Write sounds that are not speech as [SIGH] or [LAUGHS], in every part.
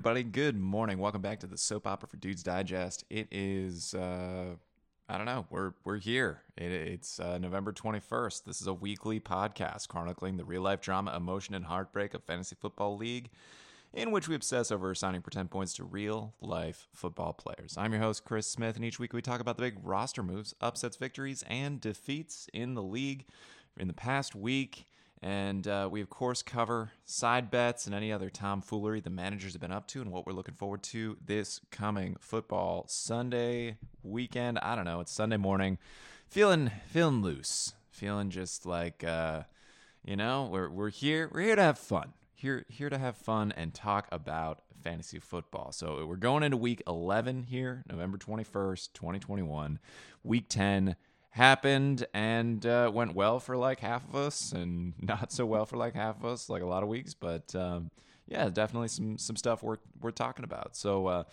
everybody. Good morning. Welcome back to the Soap Opera for Dudes Digest. It is, uh, I don't know, we're we're here. It, it's uh, November 21st. This is a weekly podcast chronicling the real life drama, emotion, and heartbreak of Fantasy Football League, in which we obsess over assigning pretend points to real life football players. I'm your host, Chris Smith, and each week we talk about the big roster moves, upsets, victories, and defeats in the league. In the past week, and uh, we, of course, cover side bets and any other tomfoolery the managers have been up to and what we're looking forward to this coming football Sunday weekend. I don't know. It's Sunday morning. Feeling feeling loose. Feeling just like, uh, you know, we're, we're here. We're here to have fun. Here, here to have fun and talk about fantasy football. So we're going into week 11 here, November 21st, 2021. Week 10 happened and uh, went well for like half of us and [LAUGHS] not so well for like half of us like a lot of weeks but um, yeah definitely some some stuff we're, we're talking about. So uh,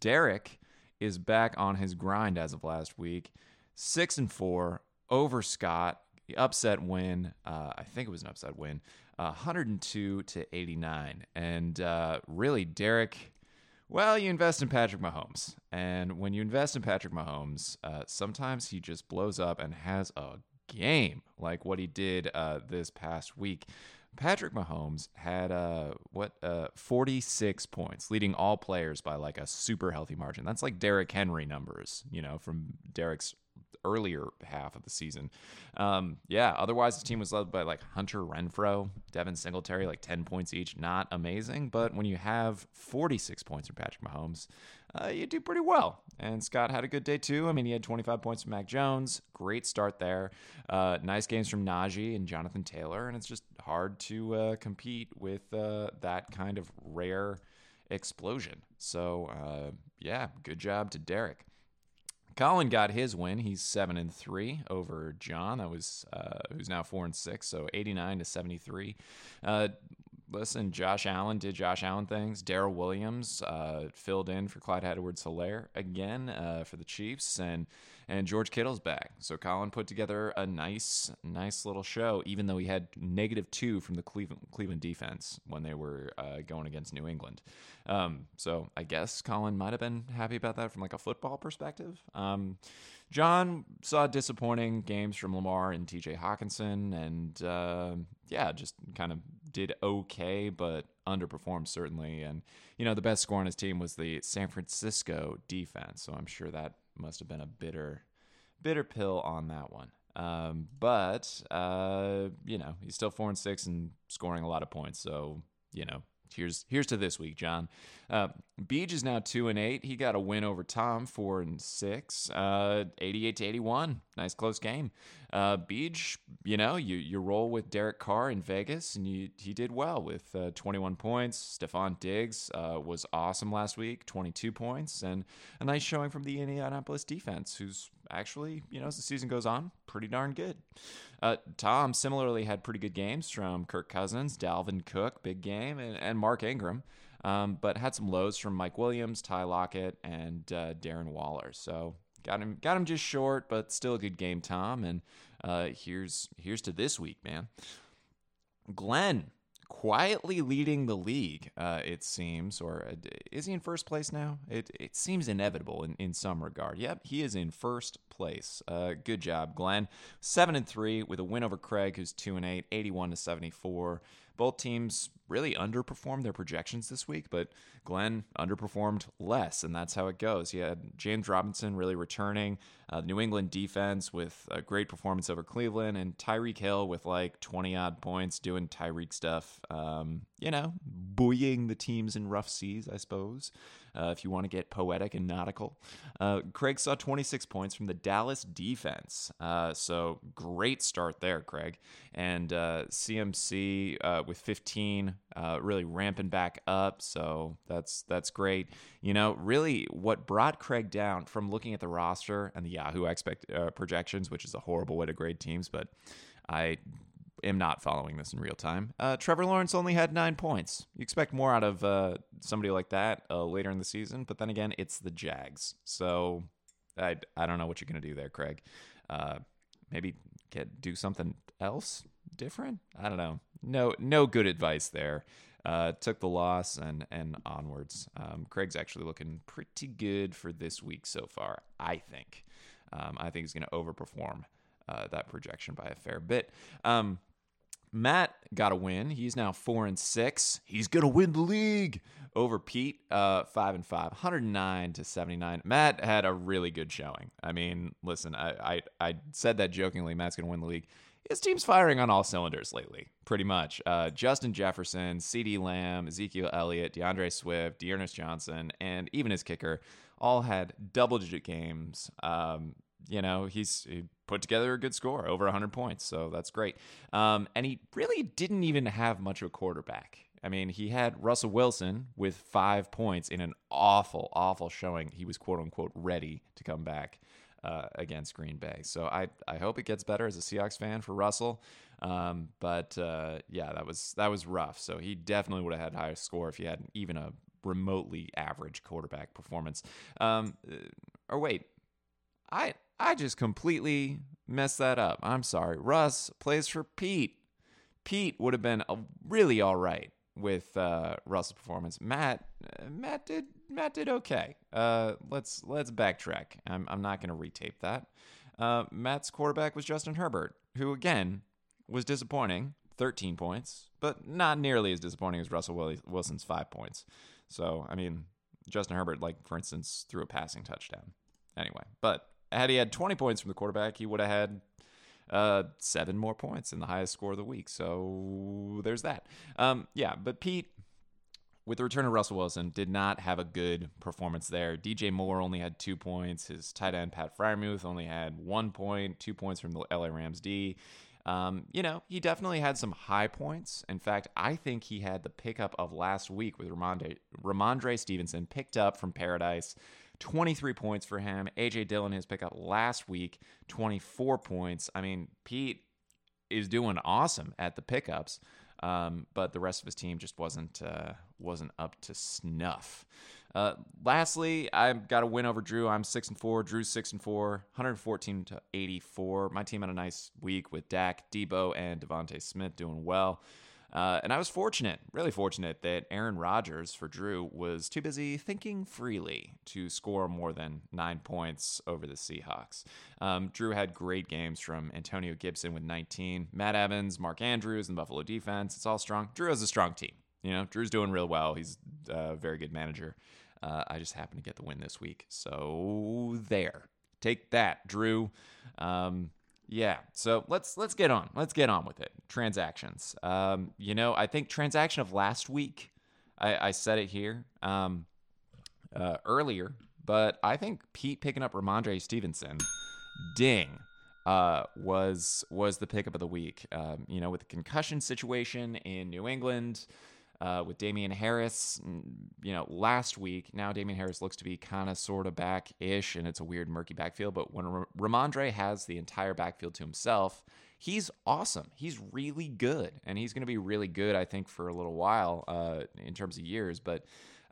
derek is back on his grind as of last week. Six and four over scott. The upset win uh, i think it was an upset win 102 to 89 and uh, really derek well, you invest in Patrick Mahomes. And when you invest in Patrick Mahomes, uh, sometimes he just blows up and has a game like what he did uh, this past week. Patrick Mahomes had uh, what uh, 46 points, leading all players by like a super healthy margin. That's like Derrick Henry numbers, you know, from Derek's earlier half of the season. Um, yeah, otherwise the team was led by like Hunter Renfrow, Devin Singletary, like 10 points each. Not amazing, but when you have 46 points from Patrick Mahomes, uh, you do pretty well. And Scott had a good day too. I mean, he had 25 points from Mac Jones. Great start there. Uh, nice games from Najee and Jonathan Taylor. And it's just hard to uh, compete with uh, that kind of rare explosion. So, uh, yeah, good job to Derek. Colin got his win. He's seven and three over John. That was uh, who's now four and six, so eighty nine to seventy three. Uh, listen, Josh Allen did Josh Allen things. Darrel Williams uh, filled in for Clyde Edwards Helaire again uh, for the Chiefs, and and George Kittle's back. So Colin put together a nice, nice little show, even though he had negative two from the Cleveland Cleveland defense when they were uh, going against New England. Um, so I guess Colin might have been happy about that from like a football perspective. Um, John saw disappointing games from Lamar and T.J. Hockenson, and uh, yeah, just kind of did okay, but underperformed certainly. And you know, the best score on his team was the San Francisco defense, so I'm sure that must have been a bitter, bitter pill on that one. Um, but uh, you know, he's still four and six and scoring a lot of points, so you know, here's here's to this week, John. Uh, Beach is now two and eight. He got a win over Tom, four and six, uh, eighty-eight to eighty-one. Nice close game. Uh, Beach, you know, you you roll with Derek Carr in Vegas, and you he did well with uh, twenty-one points. Stefon Diggs uh, was awesome last week, twenty-two points, and a nice showing from the Indianapolis defense, who's actually, you know, as the season goes on, pretty darn good. Uh, Tom similarly had pretty good games from Kirk Cousins, Dalvin Cook, big game, and, and Mark Ingram um, but had some lows from Mike Williams, Ty Lockett, and uh, Darren Waller. So got him, got him just short, but still a good game, Tom. And uh, here's here's to this week, man. Glenn quietly leading the league, uh, it seems, or uh, is he in first place now? It it seems inevitable in, in some regard. Yep, he is in first place. Uh, good job, Glenn. Seven and three with a win over Craig, who's two and eight, 81 to 74. Both teams really underperformed their projections this week, but Glenn underperformed less, and that's how it goes. He had James Robinson really returning, uh, New England defense with a great performance over Cleveland, and Tyreek Hill with like 20 odd points doing Tyreek stuff, um, you know, buoying the teams in rough seas, I suppose uh, if you want to get poetic and nautical. Uh, Craig saw 26 points from the Dallas defense. Uh, so great start there, Craig. And CMC uh, uh, with 15, uh, really ramping back up. So that's that's great. You know, really what brought Craig down from looking at the roster and the Yahoo expect projections, which is a horrible way to grade teams, but I am not following this in real time. Uh, Trevor Lawrence only had nine points. You expect more out of uh, somebody like that uh, later in the season, but then again, it's the Jags. So I, I don't know what you're going to do there, Craig. Uh, maybe get do something else different. I don't know. no no good advice there. Uh, took the loss and and onwards. Um, Craig's actually looking pretty good for this week so far. I think. Um, I think he's going to overperform uh, that projection by a fair bit. Um, Matt got a win. He's now four and six. He's gonna win the league over Pete, uh, five and five, 109 to 79. Matt had a really good showing. I mean, listen, I I, I said that jokingly. Matt's gonna win the league. His team's firing on all cylinders lately, pretty much. Uh, Justin Jefferson, CeeDee Lamb, Ezekiel Elliott, DeAndre Swift, D'Ernest Johnson, and even his kicker all had double digit games. Um, you know, he's he put together a good score, over 100 points. So that's great. Um, and he really didn't even have much of a quarterback. I mean, he had Russell Wilson with five points in an awful, awful showing. He was quote unquote ready to come back uh, against Green Bay. So I, I hope it gets better as a Seahawks fan for Russell. Um, but uh, yeah, that was that was rough. So he definitely would have had higher score if he had even a remotely average quarterback performance. Um, uh, or wait, I I just completely messed that up. I'm sorry. Russ plays for Pete. Pete would have been really all right with uh, Russ's performance. Matt, uh, Matt did Matt did okay. Uh, let's let's backtrack. I'm I'm not going to retape that. Uh, Matt's quarterback was Justin Herbert, who again was disappointing, 13 points, but not nearly as disappointing as Russell Wilson's five points. So I mean, Justin Herbert, like for instance, threw a passing touchdown. Anyway, but had he had 20 points from the quarterback, he would have had uh, seven more points in the highest score of the week. So there's that. Um, yeah, but Pete, with the return of Russell Wilson, did not have a good performance there. DJ Moore only had two points. His tight end, Pat Freiermuth, only had one point, two points from the LA Rams D. Um, you know, he definitely had some high points. In fact, I think he had the pickup of last week with Ramondre, Rhamondre Stevenson, picked up from Paradise. 23 points for him. AJ Dillon, his pickup last week, 24 points. I mean, Pete is doing awesome at the pickups, um, but the rest of his team just wasn't uh, wasn't up to snuff. Uh, lastly, I've got a win over Drew. I'm six and four. Drew's six and four, 114 to 84. My team had a nice week with Dak, Deebo, and DeVonta Smith doing well. Uh, and I was fortunate, really fortunate, that Aaron Rodgers for Drew was too busy thinking freely to score more than nine points over the Seahawks. Um, Drew had great games from Antonio Gibson with 19, Matt Evans, Mark Andrews, and Buffalo defense. It's all strong. Drew has a strong team. You know, Drew's doing real well. He's a very good manager. Uh, I just happened to get the win this week. So there. Take that, Drew. Um, yeah, so let's let's get on. Let's get on with it. Transactions. Um, you know, I think transaction of last week. I, I said it here um, uh, earlier, but I think Pete picking up Rhamondre Stevenson, ding, uh, was was the pickup of the week. Um, you know, with the concussion situation in New England, uh, with Damien Harris, you know, last week. Now Damien Harris looks to be kind of sort of back ish, and it's a weird, murky backfield. But when R- Rhamondre has the entire backfield to himself, he's awesome. He's really good, and he's going to be really good, I think, for a little while uh, in terms of years. But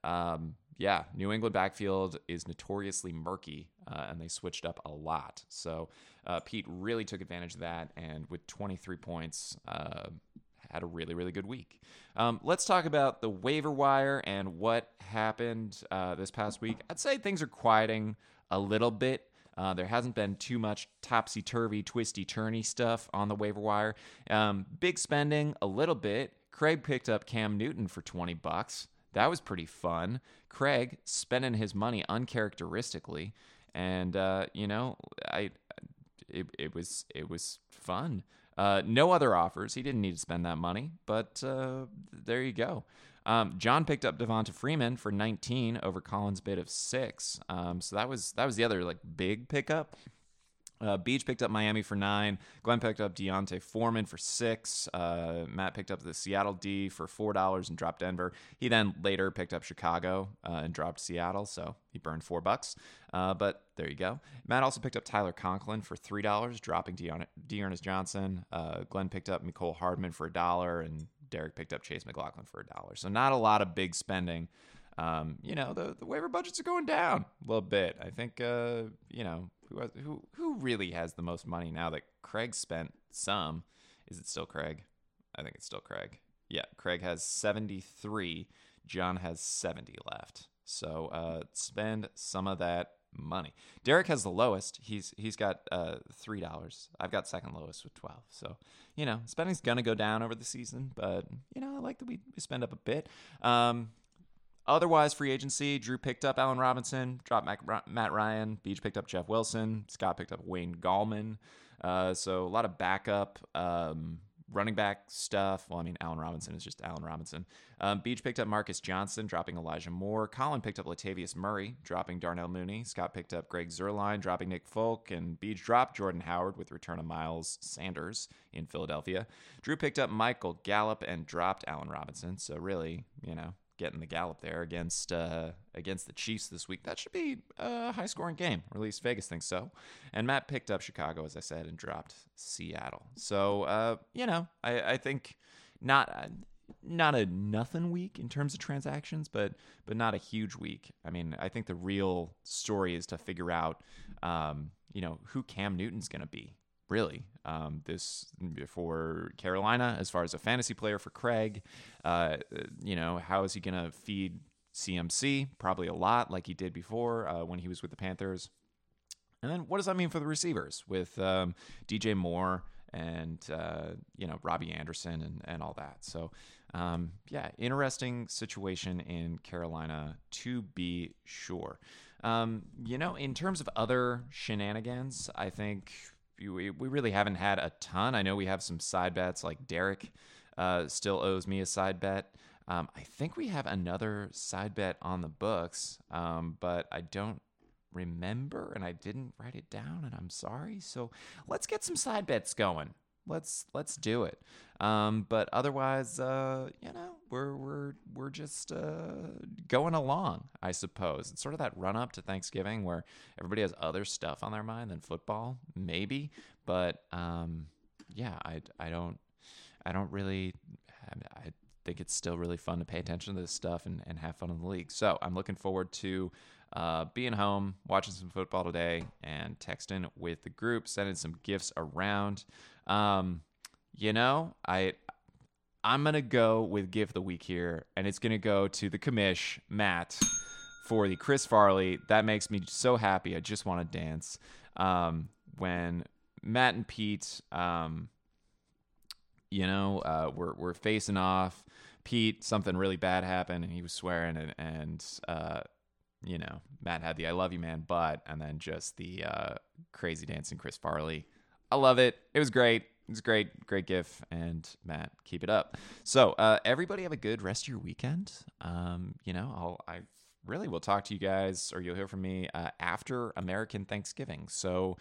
um, yeah, New England backfield is notoriously murky, uh, and they switched up a lot. So uh, Pete really took advantage of that, and with 23 points, uh, had a really, really good week. Um, let's talk about the waiver wire and what happened uh, this past week. I'd say things are quieting a little bit. Uh, there hasn't been too much topsy turvy, twisty turny stuff on the waiver wire. Um, big spending, a little bit. Craig picked up Cam Newton for 20 bucks. That was pretty fun. Craig spending his money uncharacteristically, and uh, you know, I it, it was it was fun. Uh, no other offers. He didn't need to spend that money, but uh, there you go. Um, John picked up Devonta Freeman for 19 over Colin's bid of six. Um, so that was that was the other like big pickup. Uh, Beach picked up Miami for nine. Glenn picked up D'Onta Foreman for six. Uh, Matt picked up the Seattle D for four dollars and dropped Denver. He then later picked up Chicago uh, and dropped Seattle, so he burned four bucks. Uh, but there you go. Matt also picked up Tyler Conklin for three dollars, dropping D'Ernest Johnson. Uh, Glenn picked up Mecole Hardman for a dollar, and Derek picked up Chase McLaughlin for a dollar. So not a lot of big spending. Um, you know, the, the waiver budgets are going down a little bit. I think, uh, you know, who has, who who really has the most money now that Craig spent some? Is it still Craig? I think it's still Craig. Yeah, Craig has 73. John has 70 left. So uh, spend some of that money. Derek has the lowest. He's he's got uh, three dollars. I've got second lowest with twelve. So you know, spending's gonna go down over the season, but you know, I like that we, we spend up a bit. Um, Otherwise, free agency, Drew picked up Allen Robinson, dropped Matt Ryan, Beach picked up Jeff Wilson, Scott picked up Wayne Gallman. Uh, so a lot of backup um, running back stuff. Well, I mean, Allen Robinson is just Allen Robinson. Um, Beach picked up Marcus Johnson, dropping Elijah Moore. Colin picked up Latavius Murray, dropping Darnell Mooney. Scott picked up Greg Zuerlein, dropping Nick Folk. And Beach dropped Jordan Howard with return of Miles Sanders in Philadelphia. Drew picked up Michael Gallup and dropped Allen Robinson. So really, you know, getting the gallop there against uh, against the Chiefs this week. That should be a high scoring game, or at least Vegas thinks so. And Matt picked up Chicago, as I said, and dropped Seattle. So uh, you know, I, I think not not a nothing week in terms of transactions, but but not a huge week. I mean, I think the real story is to figure out, um, you know, who Cam Newton's going to be really. Um, this for Carolina, as far as a fantasy player for Craig, uh, you know, how is he going to feed CMC? Probably a lot, like he did before uh, when he was with the Panthers. And then what does that mean for the receivers with um, DJ Moore and uh, you know Robbie Anderson and, and all that? So um, yeah, interesting situation in Carolina to be sure. Um, you know, in terms of other shenanigans, I think we, we really haven't had a ton. I know we have some side bets, like Derek uh, still owes me a side bet. Um, I think we have another side bet on the books, um, but I don't remember and I didn't write it down, and I'm sorry. So let's get some side bets going let's let's do it. Um, but otherwise, uh, you know, we're we're we're just uh, going along, I suppose. It's sort of that run up to Thanksgiving where everybody has other stuff on their mind than football, maybe. But um, yeah, I I don't I don't really I think it's still really fun to pay attention to this stuff and, and have fun in the league. So I'm looking forward to uh, being home, watching some football today, and texting with the group, sending some gifts around. Um, you know, I I'm gonna go with give the week here, and it's gonna go to the commish Matt for the Chris Farley. That makes me so happy. I just want to dance. Um, when Matt and Pete, um, you know, uh, we're we're facing off. Pete, something really bad happened, and he was swearing, and, and uh, you know, Matt had the "I love you, man," but and then just the uh, crazy dancing Chris Farley I love it. It was great. It's great, great gif. And Matt, keep it up. So, uh, everybody have a good rest of your weekend. Um, you know, I'll, I really will talk to you guys, or you'll hear from me uh, after American Thanksgiving. So,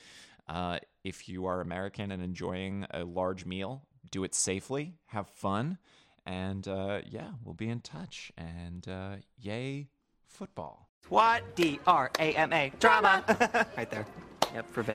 uh, if you are American and enjoying a large meal, do it safely, have fun, and uh, yeah, we'll be in touch. And uh, yay, football. What? D R A M A. Drama. [LAUGHS] right there. Yep, for